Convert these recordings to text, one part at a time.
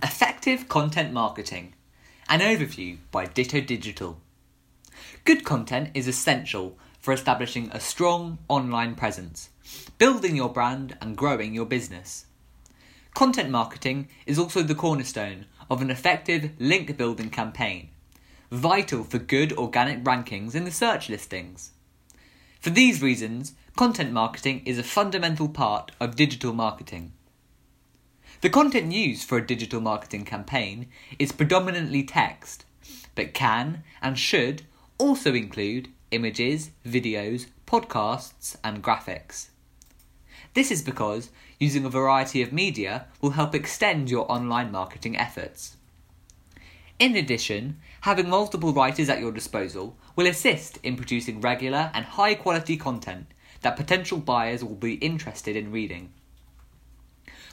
Effective Content Marketing An Overview by Ditto Digital. Good content is essential for establishing a strong online presence, building your brand, and growing your business. Content marketing is also the cornerstone of an effective link building campaign, vital for good organic rankings in the search listings. For these reasons, content marketing is a fundamental part of digital marketing. The content used for a digital marketing campaign is predominantly text, but can and should also include images, videos, podcasts, and graphics. This is because using a variety of media will help extend your online marketing efforts. In addition, having multiple writers at your disposal will assist in producing regular and high quality content that potential buyers will be interested in reading.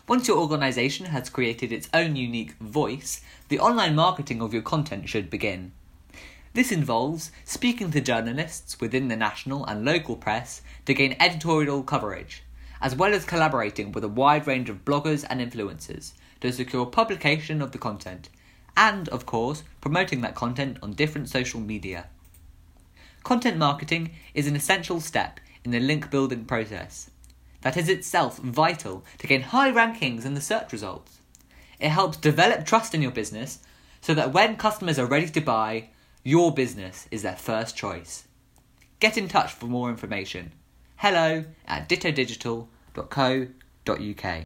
Once your organization has created its own unique voice, the online marketing of your content should begin. This involves speaking to journalists within the national and local press to gain editorial coverage, as well as collaborating with a wide range of bloggers and influencers to secure publication of the content, and, of course, promoting that content on different social media. Content marketing is an essential step in the link building process that is itself vital to gain high rankings in the search results. It helps develop trust in your business so that when customers are ready to buy, your business is their first choice. Get in touch for more information. Hello at dittodigital.co.uk.